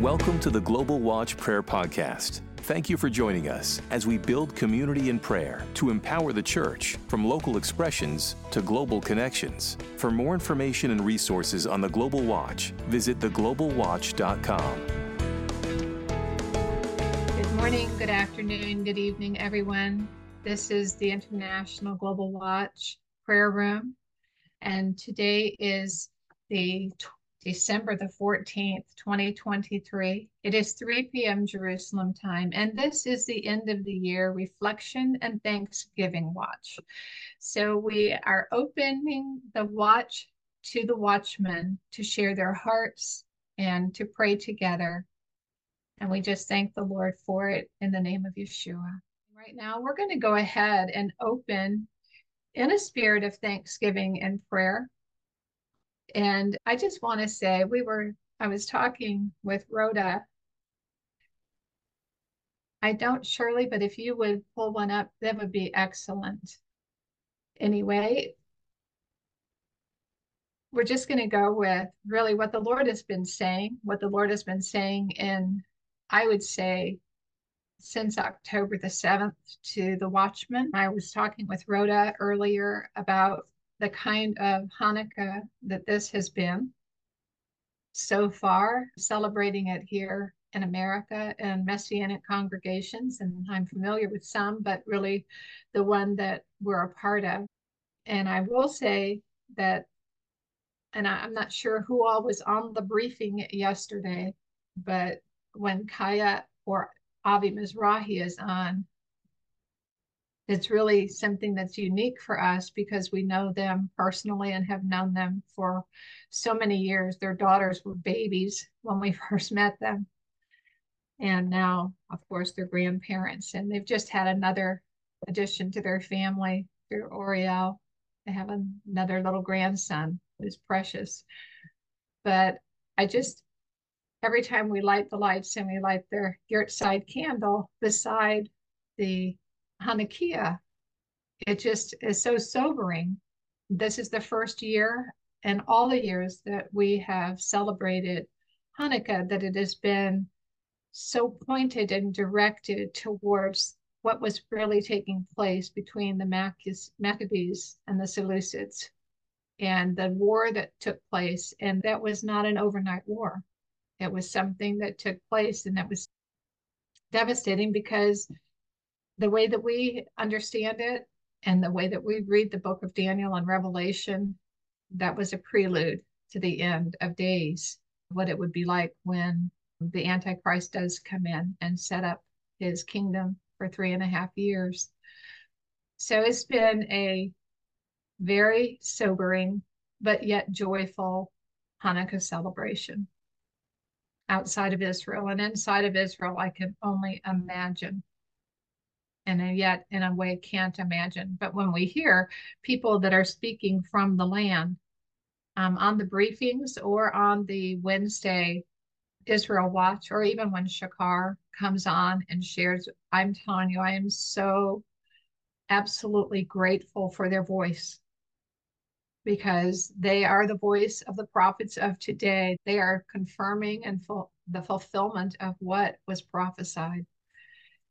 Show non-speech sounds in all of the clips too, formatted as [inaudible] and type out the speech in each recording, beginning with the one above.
Welcome to the Global Watch Prayer Podcast. Thank you for joining us as we build community in prayer to empower the church from local expressions to global connections. For more information and resources on the Global Watch, visit theglobalwatch.com. Good morning, good afternoon, good evening, everyone. This is the International Global Watch Prayer Room, and today is the December the 14th, 2023. It is 3 p.m. Jerusalem time, and this is the end of the year reflection and Thanksgiving watch. So we are opening the watch to the watchmen to share their hearts and to pray together. And we just thank the Lord for it in the name of Yeshua. Right now, we're going to go ahead and open in a spirit of thanksgiving and prayer and I just want to say, we were, I was talking with Rhoda. I don't, Shirley, but if you would pull one up, that would be excellent. Anyway, we're just going to go with really what the Lord has been saying, what the Lord has been saying in, I would say, since October the 7th to the Watchman. I was talking with Rhoda earlier about the kind of Hanukkah that this has been so far, celebrating it here in America and Messianic congregations. And I'm familiar with some, but really the one that we're a part of. And I will say that, and I'm not sure who all was on the briefing yesterday, but when Chaya or Avi Mizrahi is on, it's really something that's unique for us because we know them personally and have known them for so many years. Their daughters were babies when we [laughs] first met them. And now, of course, they're grandparents. And they've just had another addition to their family through Oriel. They have another little grandson who's precious. But I just, every time we light the lights and we light their yahrzeit candle beside the Hanukkah. It just is so sobering. This is the first year and all the years that we have celebrated Hanukkah that it has been so pointed and directed towards what was really taking place between the Maccabees and the Seleucids and the war that took place. And that was not an overnight war. It was something that took place and that was devastating because the way that we understand it and the way that we read the book of Daniel and Revelation, that was a prelude to the end of days, what it would be like when the Antichrist does come in and set up his kingdom for three and a half years. So it's been a very sobering, but yet joyful Hanukkah celebration outside of Israel. And inside of Israel, I can only imagine and yet in a way can't imagine. But when we hear people that are speaking from the land um, on the briefings or on the Wednesday Israel Watch, or even when Shakar comes on and shares, I'm telling you, I am so absolutely grateful for their voice because they are the voice of the prophets of today. They are confirming and the fulfillment of what was prophesied.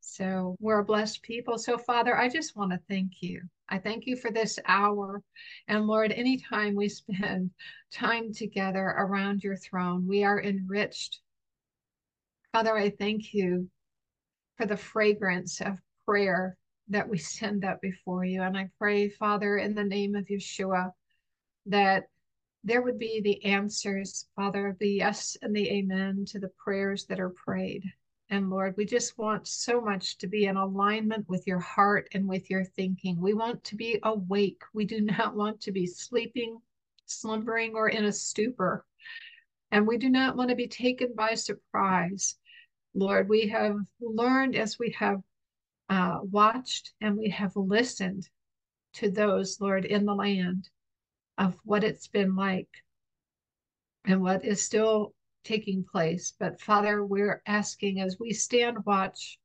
So we're a blessed people. So, Father, I just want to thank you. I thank you for this hour. And Lord, anytime we [laughs] spend time together around your throne, we are enriched. Father, I thank you for the fragrance of prayer that we send up before you. And I pray, Father, in the name of Yeshua, that there would be the answers, Father, the yes and the amen to the prayers that are prayed. And Lord, we just want so much to be in alignment with your heart and with your thinking. We want to be awake. We do [laughs] not want to be sleeping, slumbering, or in a stupor. And we do not want to be taken by surprise. Lord, we have learned as we have uh, watched and we have listened to those, Lord, in the land of what it's been like and what is still taking place. But Father, we're asking as we stand watch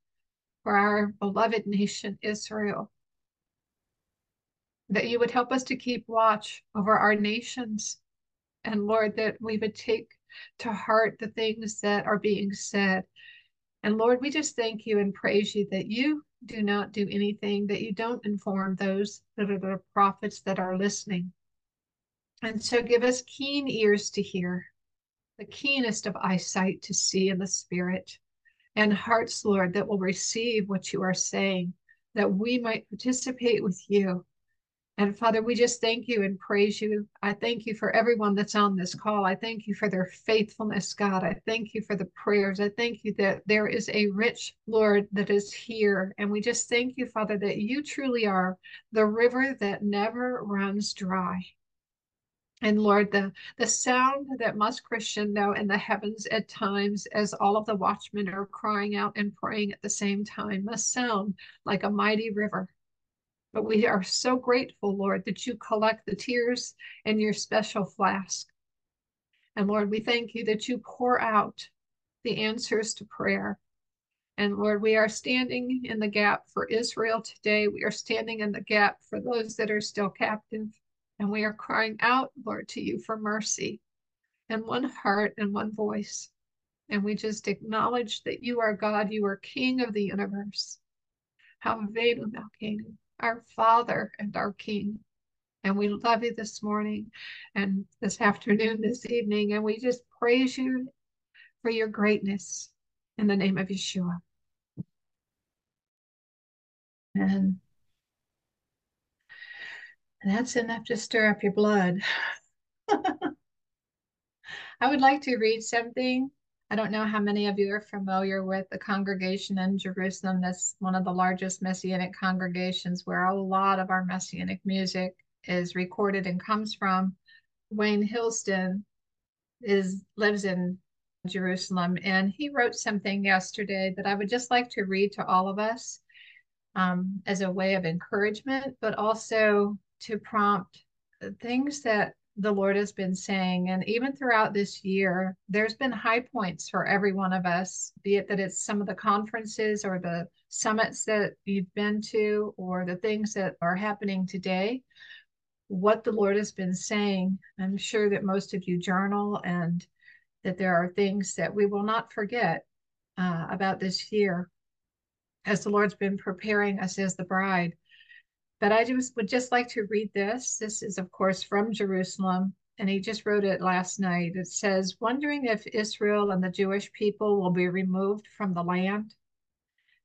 for our beloved nation, Israel, that you would help us to keep watch over our nations. And Lord, that we would take to heart the things that are being said. And Lord, we just thank you and praise you that you do not do anything, that you don't inform those that are the prophets that are listening. And so give us keen ears to hear, the keenest of eyesight to see in the spirit, and hearts, Lord, that will receive what you are saying, that we might participate with you and Father, we just thank you and praise you. I thank you for everyone that's on this call. I thank you for their faithfulness, God. I thank you for the prayers. I thank you that there is a rich Lord that is here. And we just thank you, Father, that you truly are the river that never runs dry. And Lord, the, the sound that must Christian know in the heavens at times, as all of the watchmen are crying out and praying at the same time, must sound like a mighty river but we are so grateful, Lord, that you collect the tears in your special flask. And Lord, we thank you that you pour out the answers to prayer. And Lord, we are standing in the gap for Israel today. We are standing in the gap for those that are still captive. And we are crying out, Lord, to you for mercy and one heart and one voice. And we just acknowledge that you are God, you are King of the universe. Avinu Malkenu our Father and our King. And we love you this morning and this afternoon, this evening. And we just praise you for your greatness in the name of Yeshua. And that's enough to stir up your blood. [laughs] I would like to read something I don't know how many of you are familiar with the congregation in Jerusalem. That's one of the largest Messianic congregations where a lot of our Messianic music is recorded and comes from. Wayne Hilsden is lives in Jerusalem, and he wrote something yesterday that I would just like to read to all of us um, as a way of encouragement, but also to prompt things that the Lord has been saying. And even throughout this year, there's been high points for every one of us, be it that it's some of the conferences or the summits that you've been to or the things that are happening today. What the Lord has been saying, I'm sure that most of you journal and that there are things that we will not forget uh, about this year as the Lord's been preparing us as the bride but I just would just like to read this. This is, of course, from Jerusalem, and he just wrote it last night. It says, Wondering if Israel and the Jewish people will be removed from the land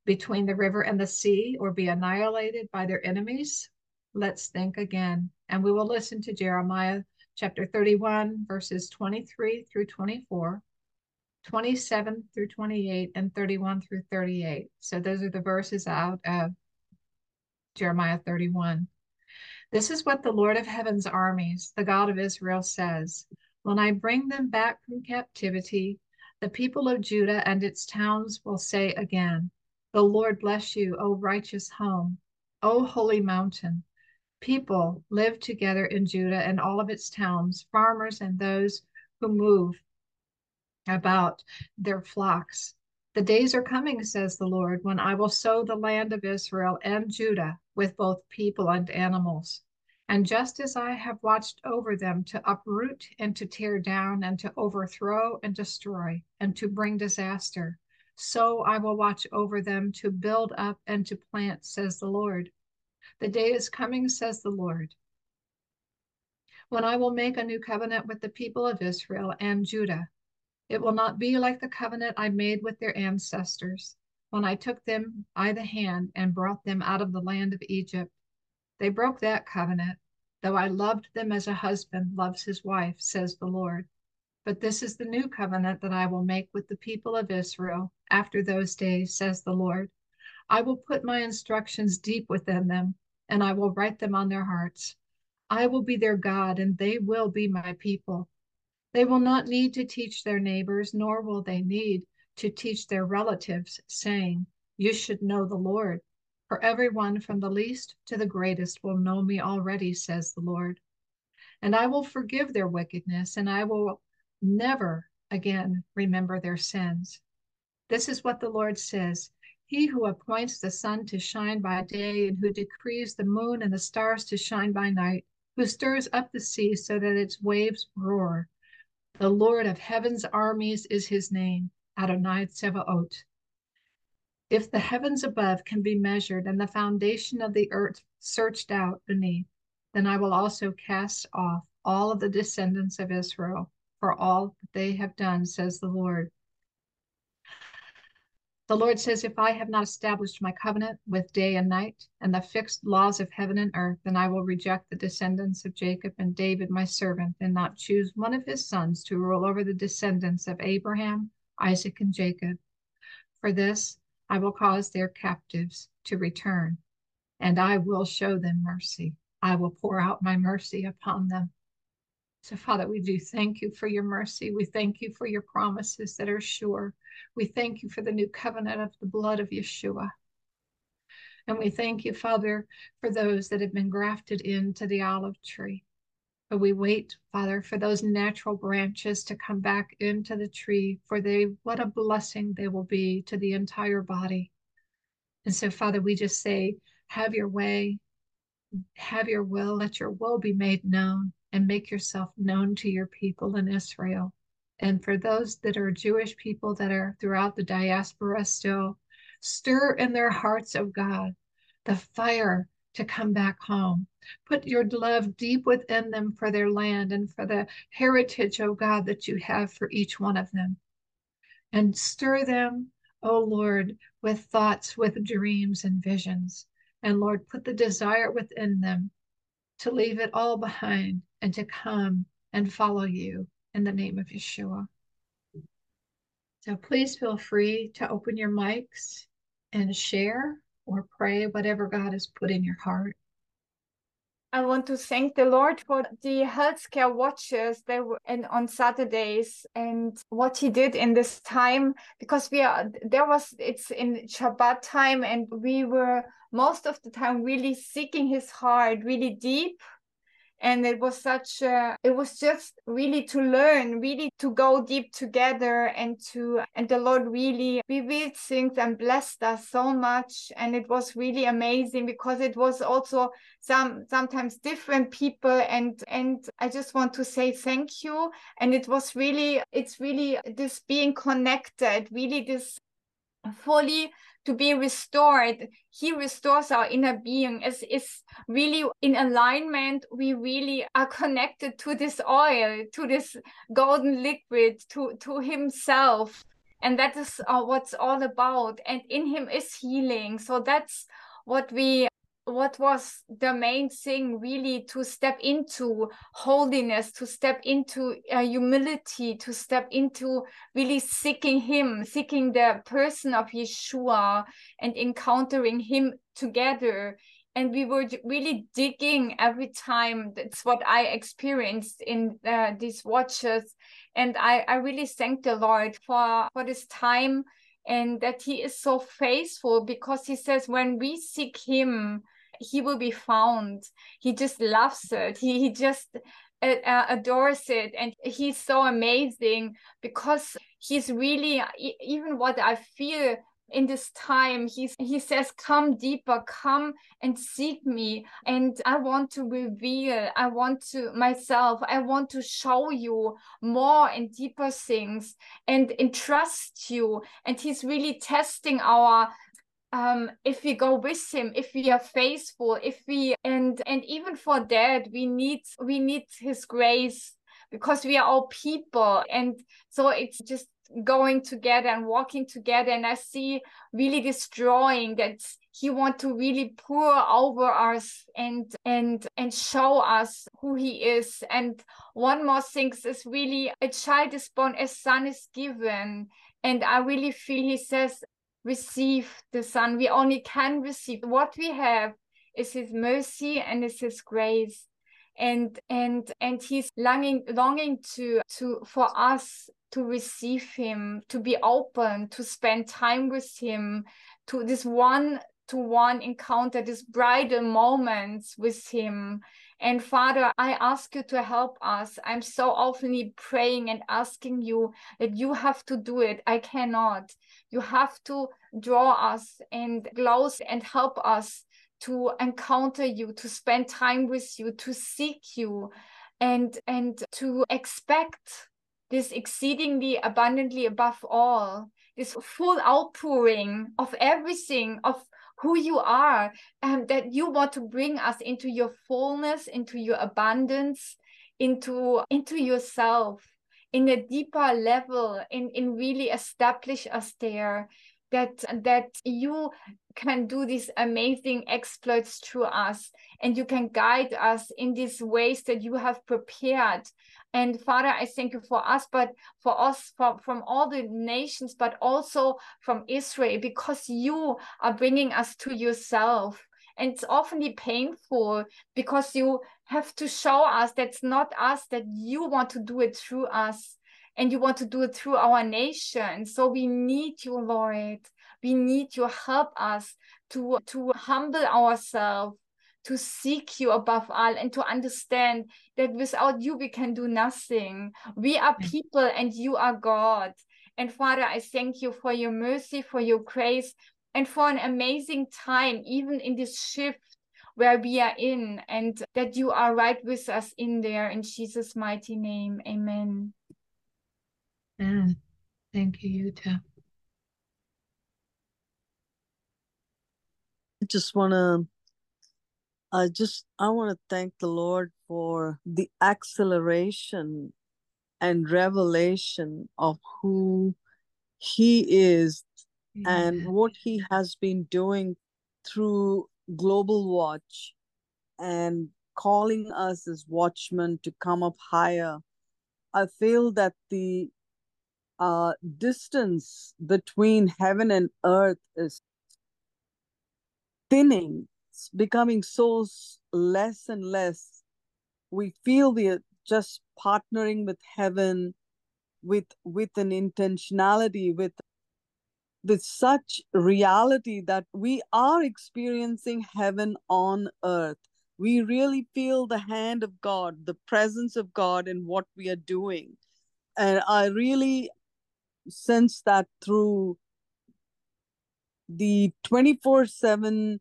between the river and the sea or be annihilated by their enemies? Let's think again. And we will listen to Jeremiah chapter 31, verses 23 through 24. 27 through 28 and 31 through 38. So those are the verses out of Jeremiah 31. This is what the Lord of heaven's armies, the God of Israel, says When I bring them back from captivity, the people of Judah and its towns will say again, The Lord bless you, O righteous home, O holy mountain. People live together in Judah and all of its towns, farmers and those who move about their flocks. The days are coming, says the Lord, when I will sow the land of Israel and Judah with both people and animals. And just as I have watched over them to uproot and to tear down and to overthrow and destroy and to bring disaster, so I will watch over them to build up and to plant, says the Lord. The day is coming, says the Lord, when I will make a new covenant with the people of Israel and Judah it will not be like the covenant I made with their ancestors when I took them by the hand and brought them out of the land of Egypt. They broke that covenant, though I loved them as a husband loves his wife, says the Lord. But this is the new covenant that I will make with the people of Israel after those days, says the Lord. I will put my instructions deep within them, and I will write them on their hearts. I will be their God, and they will be my people. They will not need to teach their neighbors, nor will they need to teach their relatives, saying, You should know the Lord. For everyone from the least to the greatest will know me already, says the Lord. And I will forgive their wickedness, and I will never again remember their sins. This is what the Lord says He who appoints the sun to shine by day, and who decrees the moon and the stars to shine by night, who stirs up the sea so that its waves roar The Lord of heaven's armies is his name, Adonai Tsevaot. If the heavens above can be measured and the foundation of the earth searched out beneath, then I will also cast off all of the descendants of Israel for all that they have done, says the Lord. The Lord says, If I have not established my covenant with day and night and the fixed laws of heaven and earth, then I will reject the descendants of Jacob and David, my servant, and not choose one of his sons to rule over the descendants of Abraham, Isaac, and Jacob. For this, I will cause their captives to return, and I will show them mercy. I will pour out my mercy upon them. So, Father, we do thank you for your mercy. We thank you for your promises that are sure. We thank you for the new covenant of the blood of Yeshua. And we thank you, Father, for those that have been grafted into the olive tree. But we wait, Father, for those natural branches to come back into the tree, for they, what a blessing they will be to the entire body. And so, Father, we just say, have your way, have your will, let your will be made known and make yourself known to your people in Israel. And for those that are Jewish people that are throughout the diaspora still, stir in their hearts, of God, the fire to come back home. Put your love deep within them for their land and for the heritage, oh God, that you have for each one of them. And stir them, oh Lord, with thoughts, with dreams and visions. And Lord, put the desire within them to leave it all behind and to come and follow you in the name of Yeshua. So please feel free to open your mics and share or pray whatever God has put in your heart. I want to thank the Lord for the healthcare watches that were and on Saturdays and what He did in this time because we are there was it's in Shabbat time and we were most of the time really seeking His heart really deep and it was such a, it was just really to learn really to go deep together and to and the lord really revealed things and blessed us so much. And it was really amazing because it was also some sometimes different people. And and i just want to say thank you. And it was really it's really this being connected really this fully to be restored. He restores our inner being. Is is really in alignment. We really are connected to this oil to this golden liquid to to himself. And that is uh, what's all about. And in him is healing. So that's what we what was the main thing really to step into holiness to step into uh, humility to step into really seeking him seeking the person of yeshua and encountering him together. And we were really digging every time. That's what i experienced in uh, these watches. And I, I really thank the lord for for this time and that he is so faithful because he says when we seek him he will be found. He just loves it. He, he just uh, uh adores it. And he's so amazing because he's really even what i feel in this time he's he says come deeper come and seek me. And i want to reveal i want to myself i want to show you more and deeper things and entrust you. And he's really testing our um, if we go with him if we are faithful if we and and even for that we need we need his grace because we are all people. And so it's just going together and walking together. And i see really destroying that he want to really pour over us and and and show us who he is. And one more thing is really a child is born a son is given. And i really feel he says receive the Son. We only can receive what we have is His mercy and is His grace. And and and He's longing longing to to for us to receive Him, to be open, to spend time with Him, to this one to one encounter, this bridal moments with Him. And Father, I ask you to help us. I'm so often praying and asking you that you have to do it. I cannot. You have to draw us and close and help us to encounter you, to spend time with you, to seek you, and and to expect this exceedingly abundantly above all, this full outpouring of everything, of who you are, and that you want to bring us into your fullness, into your abundance, into into yourself in a deeper level, in in really establish us there that that you can do these amazing exploits through us and you can guide us in these ways that you have prepared. And father i thank you for us but for us from, from all the nations but also from israel because you are bringing us to yourself and it's often painful because you have to show us that's not us that you want to do it through us and you want to do it through our nation. So we need you, Lord. We need you. Help us to, to humble ourselves, to seek you above all, and to understand that without you, we can do nothing. We are mm. people and you are God. And Father, I thank you for your mercy, for your grace, and for an amazing time, even in this shift where we are in, and that you are right with us in there. In Jesus' mighty name, amen. Amen. Thank you, Yuta. I just want to I just I want to thank the Lord for the acceleration and revelation of who he is and what he has been doing through global watch and calling us as watchmen to come up higher i feel that the uh, distance between heaven and earth is thinning, it's becoming so less and less. We feel we are just partnering with heaven with with an intentionality with with such reality that we are experiencing heaven on earth we really feel the hand of god the presence of god in what we are doing and i really sense that through the 24 7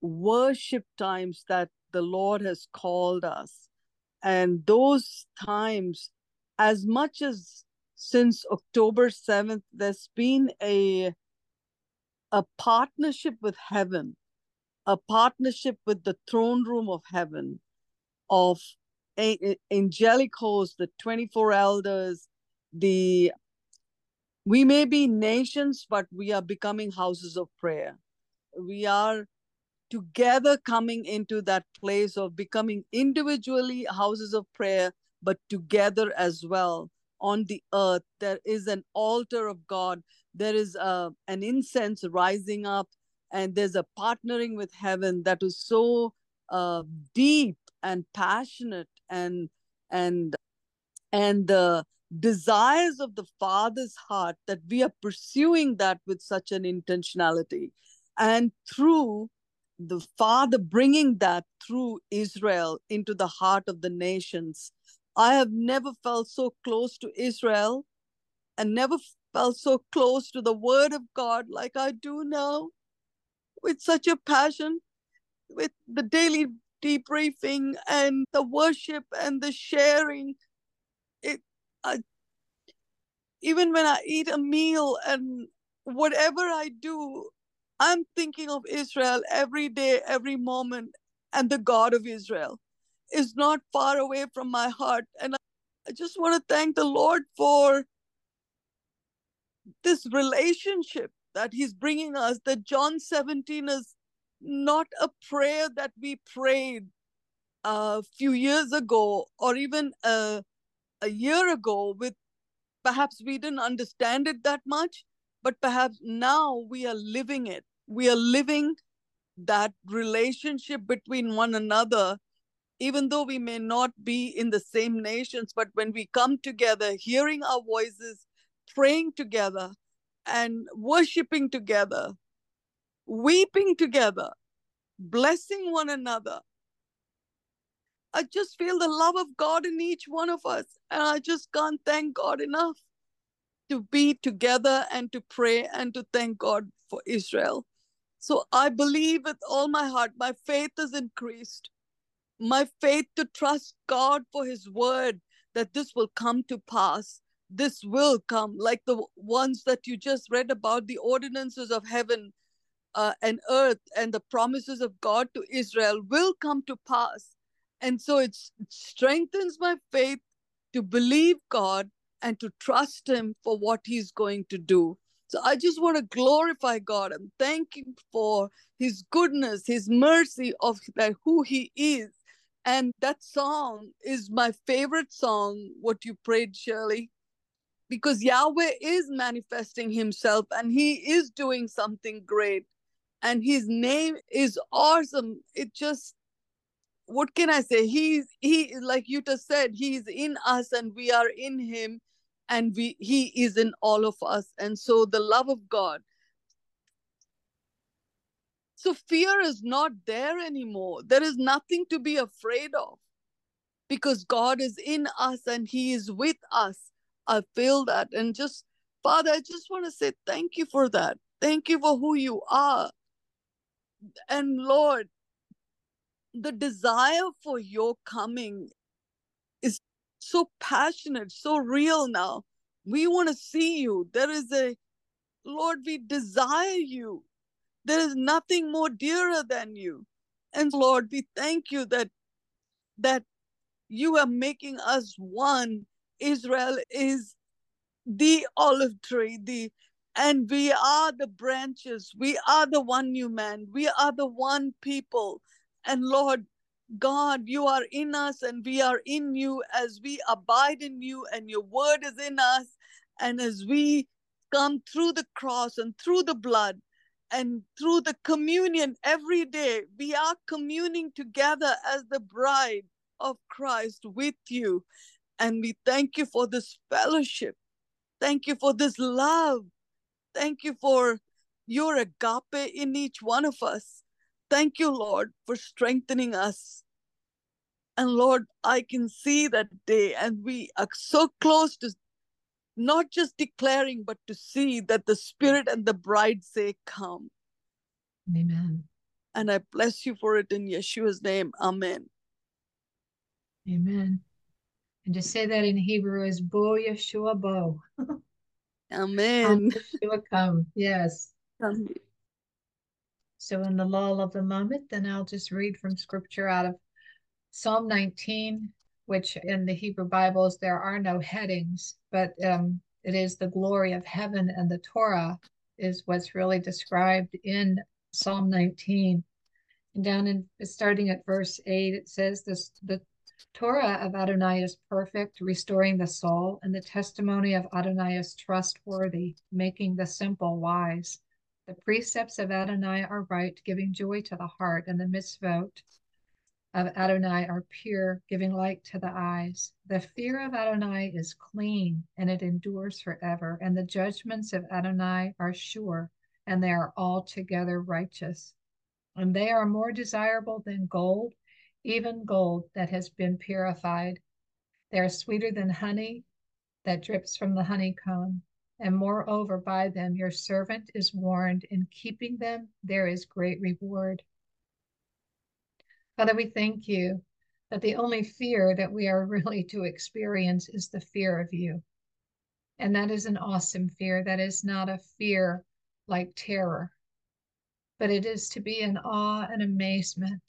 worship times that the Lord has called us. And those times, as much as since October 7th, there's been a, a partnership with heaven, a partnership with the throne room of heaven, of angelic hosts, the 24 elders, the we may be nations, but we are becoming houses of prayer. We are together coming into that place of becoming individually houses of prayer, but together as well on the earth. There is an altar of God, there is a, uh, an incense rising up, and there's a partnering with heaven that is so uh, deep and passionate and and and the desires of the Father's heart, that we are pursuing that with such an intentionality. And through the Father bringing that through Israel into the heart of the nations. I have never felt so close to Israel and never felt so close to the Word of God like I do now, with such a passion, with the daily debriefing and the worship and the sharing. It, I, even when I eat a meal and whatever I do, I'm thinking of Israel every day, every moment, and the God of Israel is not far away from my heart. And I just want to thank the Lord for this relationship that He's bringing us. That John 17 is not a prayer that we prayed a few years ago or even a, a year ago with perhaps we didn't understand it that much but perhaps now we are living it we are living that relationship between one another even though we may not be in the same nations but when we come together hearing our voices praying together and worshiping together weeping together blessing one another I just feel the love of God in each one of us. And I just can't thank God enough to be together and to pray and to thank God for Israel. So I believe with all my heart, my faith is increased. My faith to trust God for His word that this will come to pass. this will come, like the ones that you just read about, the ordinances of heaven uh, and earth and the promises of God to Israel will come to pass. And so it strengthens my faith to believe God and to trust Him for what He's going to do. So I just want to glorify God and thank Him for His goodness, His mercy of who He is. And that song is my favorite song, what you prayed, Shirley, because Yahweh is manifesting Himself and He is doing something great. And His name is awesome. It just what can I say? He's he like you just said, he's in us and we are in him and we he is in all of us and so the love of god so fear is not there anymore there is nothing to be afraid of because god is in us and he is with us i feel that and just father i just want to say thank you for that thank you for who you are and lord the desire for your coming is so passionate, so real now. We want to see you. There is a, Lord, we desire you. There is nothing more dearer than you. And Lord, we thank you that that you are making us one. Israel is the olive tree, the and we are the branches. We are the one new man. We are the one people. And Lord, God, you are in us and we are in you as we abide in you and your word is in us. And as we come through the cross and through the blood and through the communion every day, we are communing together as the bride of Christ with you. And we thank you for this fellowship. Thank you for this love. Thank you for your agape in each one of us. Thank you, Lord, for strengthening us and Lord, I can see that day, and we are so close to not just declaring, but to see that the Spirit and the bride say, Come. Amen. And I bless you for it in Yeshua's name. Amen. Amen. And to say that in Hebrew is Bo Yeshua Bo. [laughs] Amen. Yeshua come. Yes. So in the lull of the moment, then I'll just read from scripture out of Psalm 19, which in the Hebrew Bibles there are no headings, but um, it is the glory of heaven and the Torah is what's really described in Psalm 19. And down in starting at verse 8, it says this the Torah of Adonai is perfect, restoring the soul, and the testimony of Adonai is trustworthy, making the simple wise. The precepts of Adonai are right, giving joy to the heart, and the mitzvot of Adonai are pure, giving light to the eyes. The fear of Adonai is clean and it endures forever. And the judgments of Adonai are sure and they are altogether righteous. And they are more desirable than gold, even gold that has been purified. They are sweeter than honey that drips from the honeycomb. And moreover, by them your servant is warned. In keeping them, there is great reward. Father, we thank you that the only fear that we are really to experience is the fear of you. And that is an awesome fear. That is not a fear like terror, but it is to be in awe and amazement.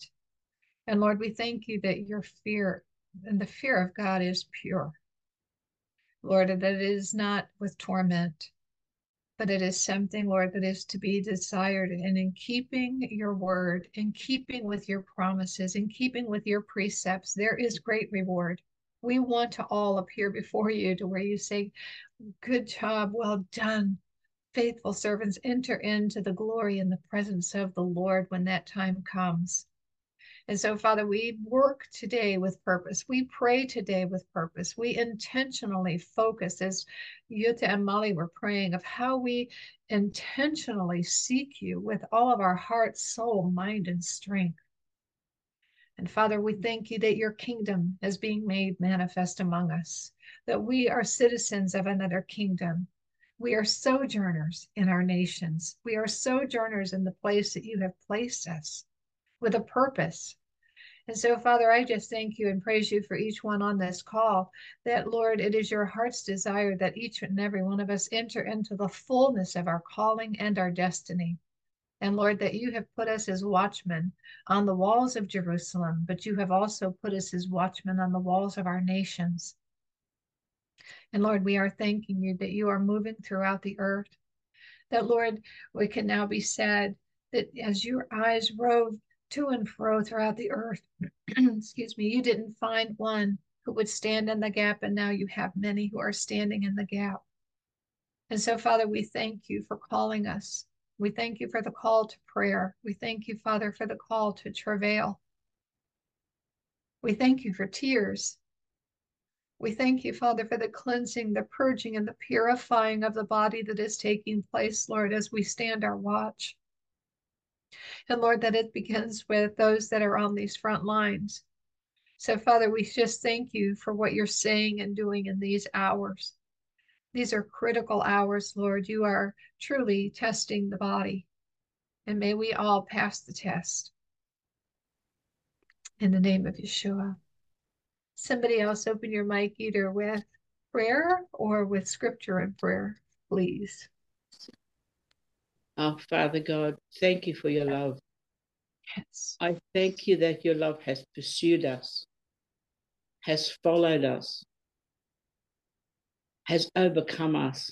And Lord, we thank you that your fear and the fear of God is pure. Lord, that it is not with torment, but it is something, Lord, that is to be desired. And in keeping your word, in keeping with your promises, in keeping with your precepts, there is great reward. We want to all appear before you to where you say, Good job, well done. Faithful servants enter into the glory and the presence of the Lord when that time comes. And so, Father, we work today with purpose. We pray today with purpose. We intentionally focus, as Yuta and Molly were praying, of how we intentionally seek you with all of our heart, soul, mind, and strength. And Father, we thank you that your kingdom is being made manifest among us, that we are citizens of another kingdom. We are sojourners in our nations. We are sojourners in the place that you have placed us with a purpose. And so, Father, I just thank you and praise you for each one on this call. That, Lord, it is your heart's desire that each and every one of us enter into the fullness of our calling and our destiny. And Lord, that you have put us as watchmen on the walls of Jerusalem, but you have also put us as watchmen on the walls of our nations. And Lord, we are thanking you that you are moving throughout the earth. That, Lord, we can now be said that as your eyes rove to and fro throughout the earth. [clears throat] Excuse me, you didn't find one who would stand in the gap, and now you have many who are standing in the gap. And so, Father, we thank you for calling us. We thank you for the call to prayer. We thank you, Father, for the call to travail. We thank you for tears. We thank you, Father, for the cleansing, the purging, and the purifying of the body that is taking place, Lord, as we stand our watch. And Lord, that it begins with those that are on these front lines. So, Father, we just thank you for what you're saying and doing in these hours. These are critical hours, Lord. You are truly testing the body. And may we all pass the test. In the name of Yeshua. Somebody else open your mic either with prayer or with scripture and prayer, please. Our Father God, thank you for your love. Yes. I thank you that your love has pursued us, has followed us, has overcome us,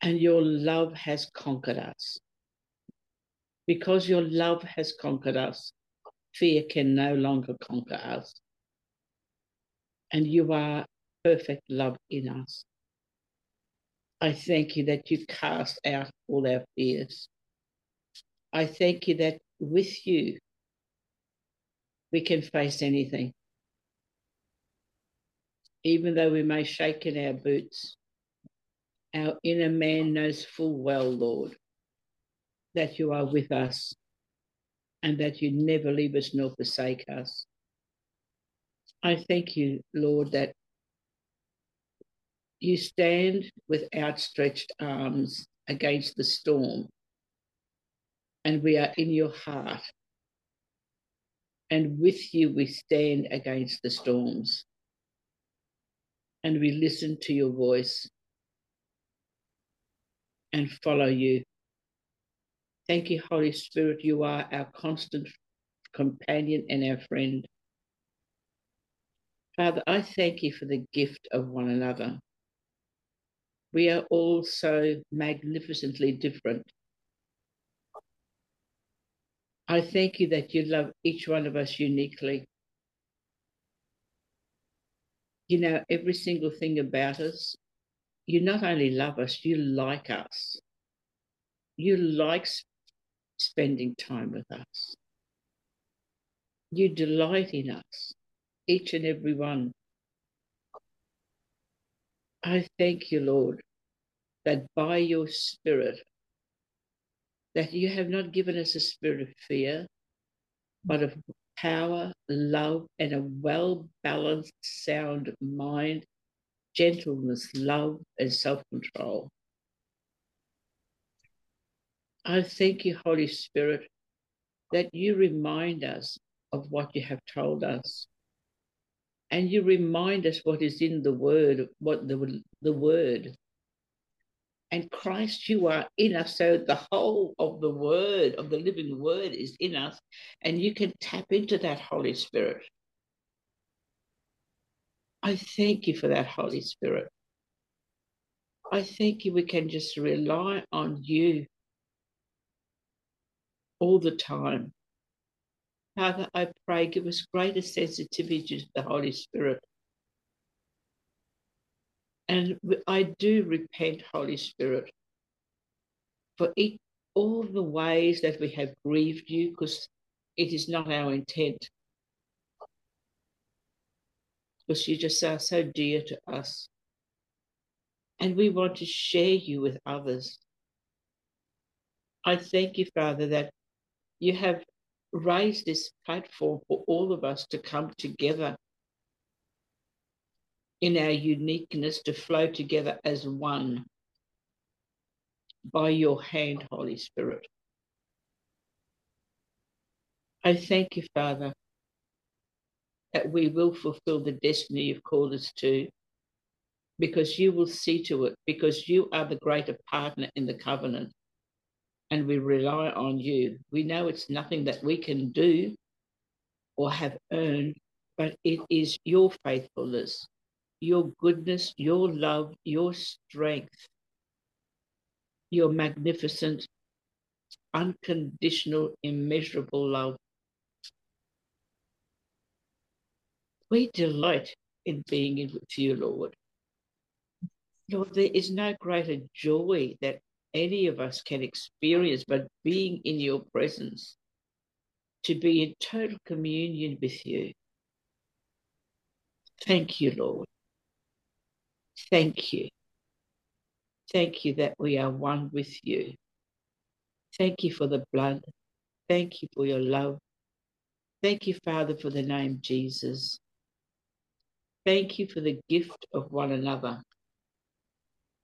and your love has conquered us. Because your love has conquered us, fear can no longer conquer us. And you are perfect love in us. I thank you that you cast out all our fears. I thank you that with you, we can face anything. Even though we may shake in our boots, our inner man knows full well, Lord, that you are with us and that you never leave us nor forsake us. I thank you, Lord, that you stand with outstretched arms against the storm, and we are in your heart. And with you, we stand against the storms, and we listen to your voice and follow you. Thank you, Holy Spirit. You are our constant companion and our friend. Father, I thank you for the gift of one another. We are all so magnificently different. I thank you that you love each one of us uniquely. You know every single thing about us. You not only love us, you like us. You like spending time with us. You delight in us, each and every one. I thank you, Lord, that by your Spirit, that you have not given us a spirit of fear, but of power, love, and a well balanced, sound mind, gentleness, love, and self control. I thank you, Holy Spirit, that you remind us of what you have told us and you remind us what is in the word, what the, the word. And Christ, you are in us. So the whole of the word, of the living word, is in us. And you can tap into that Holy Spirit. I thank you for that Holy Spirit. I thank you we can just rely on you all the time. Father, I pray, give us greater sensitivity to the Holy Spirit. And I do repent, Holy Spirit, for all the ways that we have grieved you, because it is not our intent. Because you just are so dear to us. And we want to share you with others. I thank you, Father, that you have raise this platform for all of us to come together in our uniqueness to flow together as one by your hand, Holy Spirit. I thank you, Father, that we will fulfill the destiny you've called us to because you will see to it, because you are the greater partner in the covenant and we rely on you. We know it's nothing that we can do or have earned, but it is your faithfulness, your goodness, your love, your strength, your magnificent, unconditional, immeasurable love. We delight in being with you, Lord. Lord, there is no greater joy that any of us can experience, but being in your presence, to be in total communion with you. Thank you, Lord. Thank you. Thank you that we are one with you. Thank you for the blood. Thank you for your love. Thank you, Father, for the name Jesus. Thank you for the gift of one another.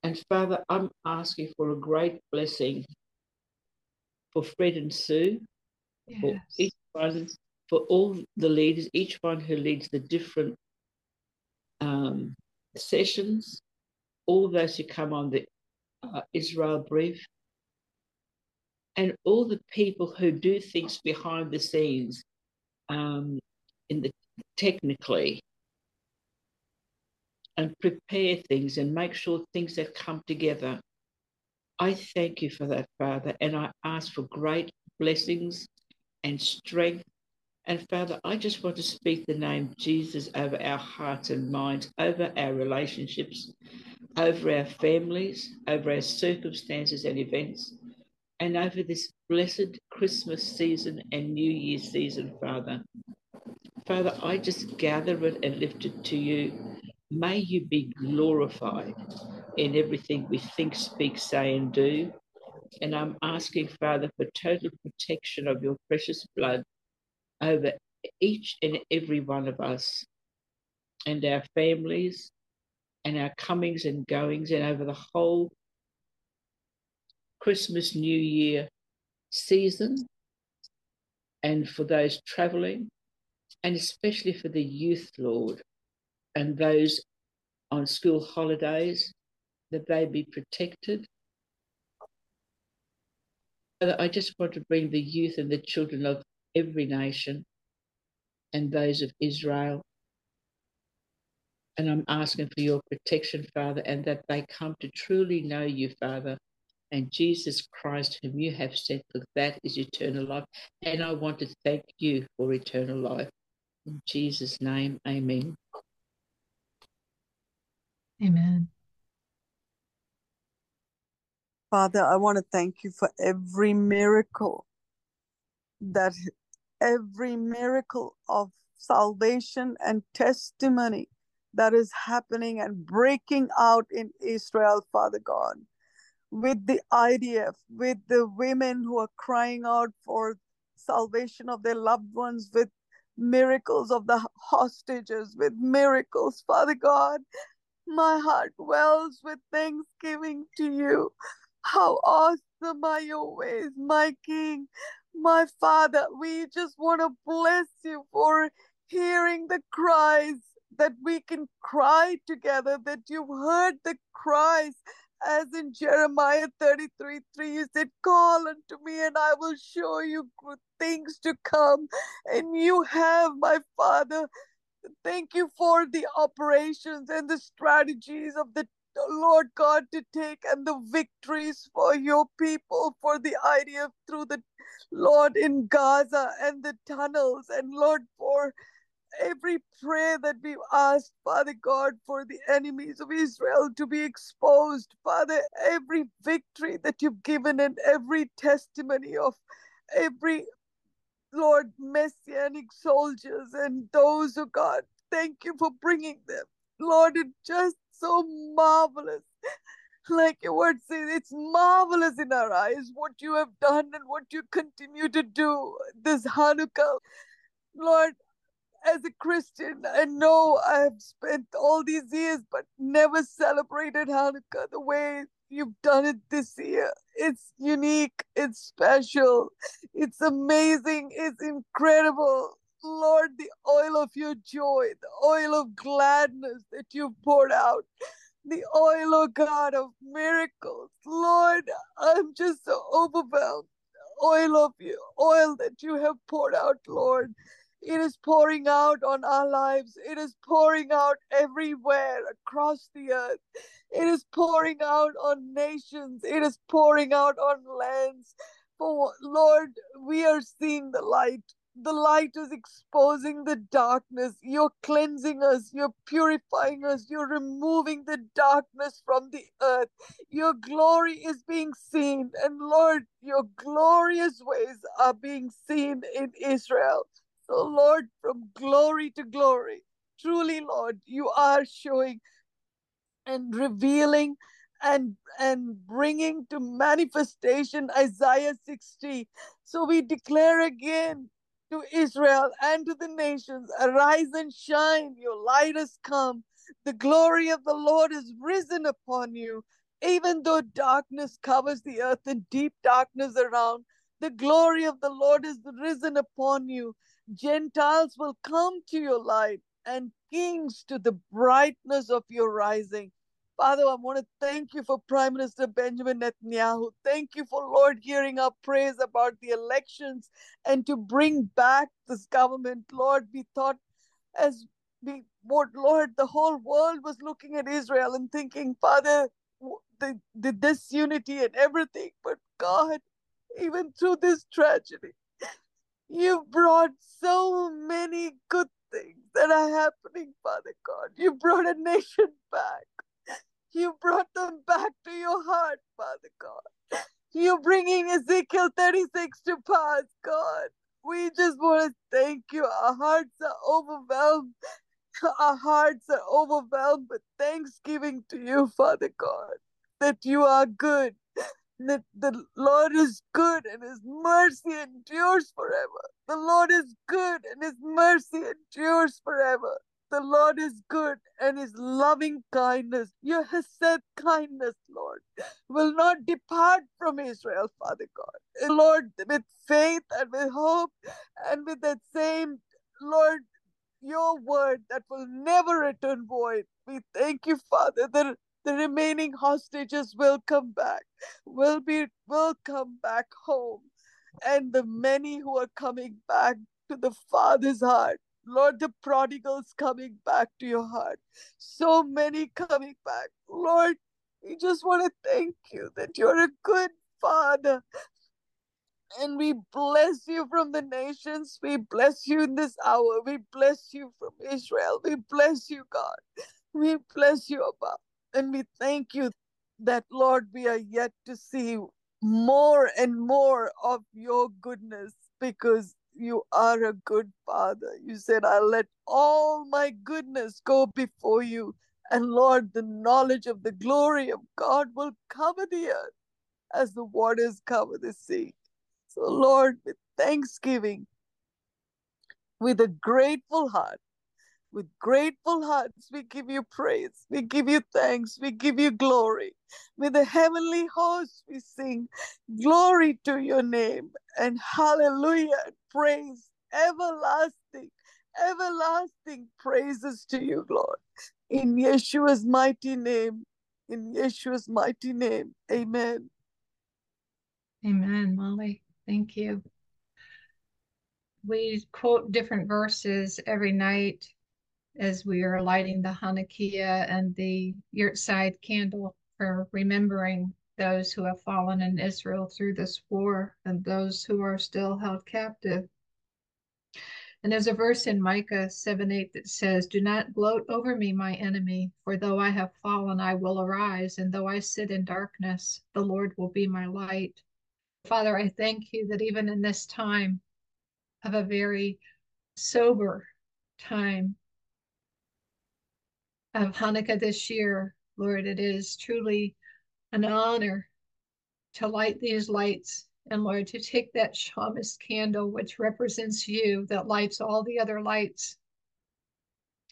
And Father, I'm asking for a great blessing for Fred and Sue, yes. for each one, for all the leaders, each one who leads the different um, sessions, all those who come on the uh, Israel brief, and all the people who do things behind the scenes, um, in the technically, and prepare things and make sure things that come together. I thank you for that, Father, and I ask for great blessings and strength. And Father, I just want to speak the name Jesus over our hearts and minds, over our relationships, over our families, over our circumstances and events, and over this blessed Christmas season and New Year season, Father. Father, I just gather it and lift it to you May you be glorified in everything we think, speak, say, and do. And I'm asking, Father, for total protection of your precious blood over each and every one of us and our families and our comings and goings and over the whole Christmas, New Year season and for those traveling and especially for the youth, Lord and those on school holidays, that they be protected. I just want to bring the youth and the children of every nation and those of Israel. And I'm asking for your protection, Father, and that they come to truly know you, Father, and Jesus Christ, whom you have sent, for that is eternal life. And I want to thank you for eternal life. In Jesus' name, amen. Amen. Father, I want to thank you for every miracle that every miracle of salvation and testimony that is happening and breaking out in Israel, Father God, with the IDF, with the women who are crying out for salvation of their loved ones, with miracles of the hostages, with miracles, Father God, my heart wells with thanksgiving to you. How awesome are your ways, my King, my Father. We just want to bless you for hearing the cries that we can cry together, that you've heard the cries. As in Jeremiah 33 3, you said, Call unto me, and I will show you good things to come. And you have, my Father, Thank you for the operations and the strategies of the Lord God to take and the victories for your people, for the IDF through the Lord in Gaza and the tunnels, and Lord for every prayer that we've asked, Father God, for the enemies of Israel to be exposed, Father, every victory that you've given and every testimony of every Lord, messianic soldiers and those who God, thank you for bringing them. Lord, it's just so marvelous. Like your word says, it's marvelous in our eyes what you have done and what you continue to do this Hanukkah. Lord, as a Christian, I know I have spent all these years but never celebrated Hanukkah the way you've done it this year. It's unique, it's special, it's amazing, it's incredible. Lord, the oil of your joy, the oil of gladness that you've poured out, the oil, oh God, of miracles. Lord, I'm just so overwhelmed. Oil of you, oil that you have poured out, Lord. It is pouring out on our lives. It is pouring out everywhere across the earth. It is pouring out on nations. It is pouring out on lands. For Lord, we are seeing the light. The light is exposing the darkness. You're cleansing us. You're purifying us. You're removing the darkness from the earth. Your glory is being seen. And Lord, your glorious ways are being seen in Israel. So, Lord, from glory to glory, truly, Lord, you are showing and revealing and and bringing to manifestation Isaiah 60. So we declare again to Israel and to the nations, arise and shine, your light has come. The glory of the Lord is risen upon you. Even though darkness covers the earth and deep darkness around, the glory of the Lord is risen upon you. Gentiles will come to your light and kings to the brightness of your rising. Father, I want to thank you for Prime Minister Benjamin Netanyahu. Thank you for, Lord, hearing our praise about the elections and to bring back this government. Lord, we thought as we, Lord, the whole world was looking at Israel and thinking, Father, the, the disunity and everything. But God, even through this tragedy, you brought so many good things that are happening, Father God. You brought a nation back. You brought them back to your heart, Father God. You're bringing Ezekiel 36 to pass, God. We just want to thank you. Our hearts are overwhelmed. Our hearts are overwhelmed with thanksgiving to you, Father God, that you are good that the Lord is good and his mercy endures forever. The Lord is good and his mercy endures forever. The Lord is good and his loving kindness, your Hesed kindness, Lord, will not depart from Israel, Father God. Lord, with faith and with hope and with that same, Lord, your word that will never return void. We thank you, Father, that the remaining hostages will come back, will be will come back home. And the many who are coming back to the Father's heart. Lord, the prodigals coming back to your heart. So many coming back. Lord, we just want to thank you that you're a good Father. And we bless you from the nations. We bless you in this hour. We bless you from Israel. We bless you, God. We bless you, Abba. And we thank you that, Lord, we are yet to see more and more of your goodness because you are a good father. You said, I'll let all my goodness go before you. And Lord, the knowledge of the glory of God will cover the earth as the waters cover the sea. So, Lord, with thanksgiving, with a grateful heart, with grateful hearts, we give you praise, we give you thanks, we give you glory. With the heavenly host, we sing glory to your name and hallelujah praise, everlasting, everlasting praises to you, Lord. In Yeshua's mighty name, in Yeshua's mighty name, amen. Amen, Molly. Thank you. We quote different verses every night as we are lighting the Hanukkah and the yahrzeit candle for remembering those who have fallen in Israel through this war and those who are still held captive. And there's a verse in Micah 7 8 that says, Do not gloat over me, my enemy, for though I have fallen, I will arise, and though I sit in darkness, the Lord will be my light. Father, I thank you that even in this time of a very sober time, of Hanukkah this year, Lord, it is truly an honor to light these lights and Lord, to take that shamus candle, which represents you, that lights all the other lights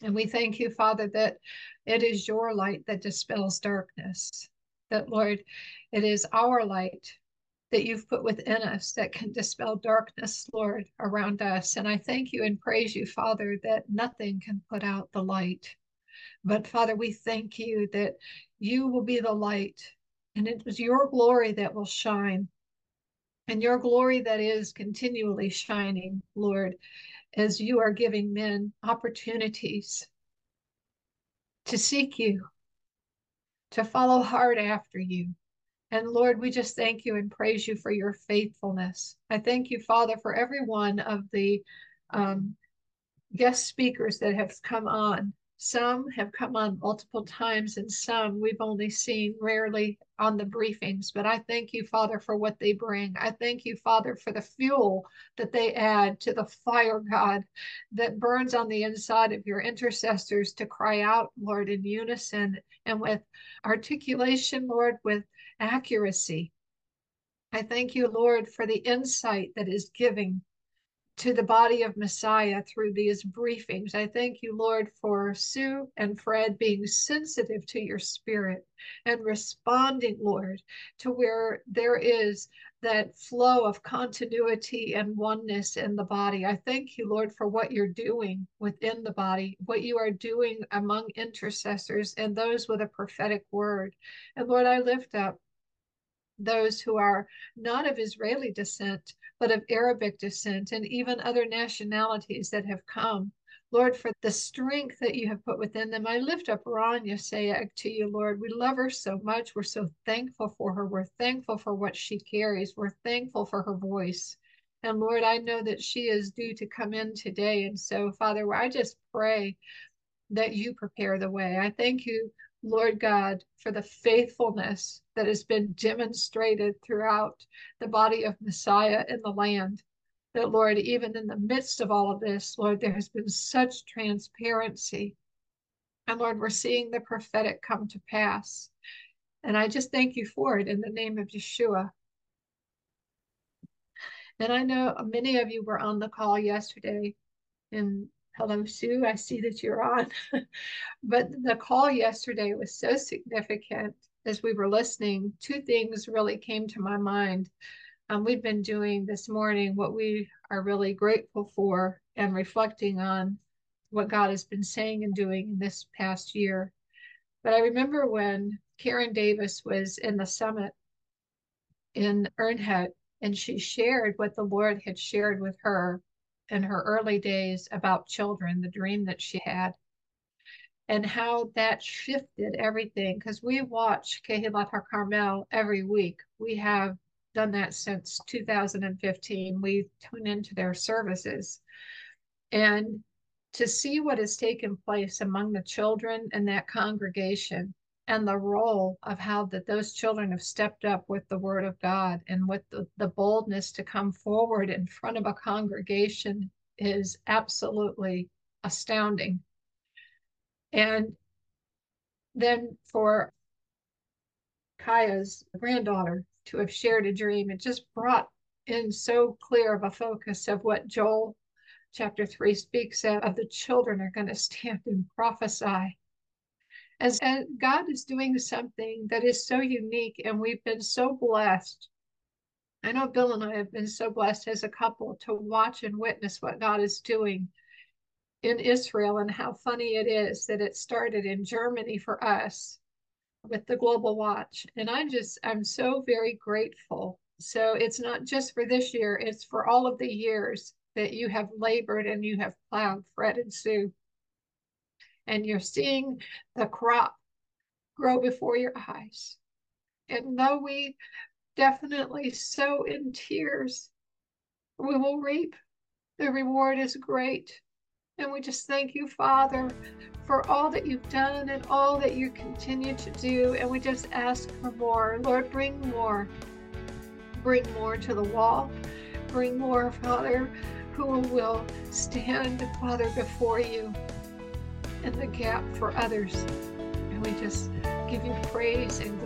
And we thank you, Father, that it is your light that dispels darkness. That, Lord, it is our light that you've put within us that can dispel darkness, Lord, around us. And I thank you and praise you, Father, that nothing can put out the light. But Father, we thank you that you will be the light, and it is your glory that will shine. And your glory that is continually shining, Lord, as you are giving men opportunities to seek you, to follow hard after you. And Lord, we just thank you and praise you for your faithfulness. I thank you, Father, for every one of the um, guest speakers that have come on some have come on multiple times, and some we've only seen rarely on the briefings. But I thank you, Father, for what they bring. I thank you, Father, for the fuel that they add to the fire, God, that burns on the inside of your intercessors to cry out, Lord, in unison and with articulation, Lord, with accuracy. I thank you, Lord, for the insight that is giving to the body of Messiah through these briefings. I thank you, Lord, for Sue and Fred being sensitive to your spirit and responding, Lord, to where there is that flow of continuity and oneness in the body. I thank you, Lord, for what you're doing within the body, what you are doing among intercessors and those with a prophetic word. And Lord, I lift up those who are not of Israeli descent, but of Arabic descent, and even other nationalities that have come. Lord, for the strength that you have put within them. I lift up Rania Sayag to you, Lord. We love her so much. We're so thankful for her. We're thankful for what she carries. We're thankful for her voice. And Lord, I know that she is due to come in today. And so, Father, I just pray that you prepare the way. I thank you Lord God, for the faithfulness that has been demonstrated throughout the body of Messiah in the land. That, Lord, even in the midst of all of this, Lord, there has been such transparency. And Lord, we're seeing the prophetic come to pass. And I just thank you for it in the name of Yeshua. And I know many of you were on the call yesterday, and Hello, Sue. I see that you're on. [laughs] but the call yesterday was so significant as we were listening. Two things really came to my mind. Um, we've been doing this morning what we are really grateful for and reflecting on what God has been saying and doing in this past year. But I remember when Karen Davis was in the summit in Ernhet and she shared what the Lord had shared with her in her early days about children, the dream that she had, and how that shifted everything. Because we watch Kehilat HaCarmel every week. We have done that since 2015. We tune into their services. And to see what has taken place among the children in that congregation and the role of how that those children have stepped up with the word of God and with the, the boldness to come forward in front of a congregation is absolutely astounding. And then for Chaya's granddaughter to have shared a dream, it just brought in so clear of a focus of what Joel chapter 3 speaks of, of the children are going [laughs] to stand and prophesy as, God is doing something that is so unique, and we've been so blessed. I know Bill and I have been so blessed as a couple to watch and witness what God is doing in Israel and how funny it is that it started in Germany for us with the Global Watch. And I just, I'm so very grateful. So it's not just for this year, it's for all of the years that you have labored and you have plowed, Fred and Sue and you're seeing the crop grow before your eyes. And though we definitely sow in tears, we will reap. The reward is great. And we just thank you, Father, for all that you've done and all that you continue to do. And we just ask for more. Lord, bring more. Bring more to the wall. Bring more, Father, who will stand, Father, before you in the gap for others. And we just give you praise and.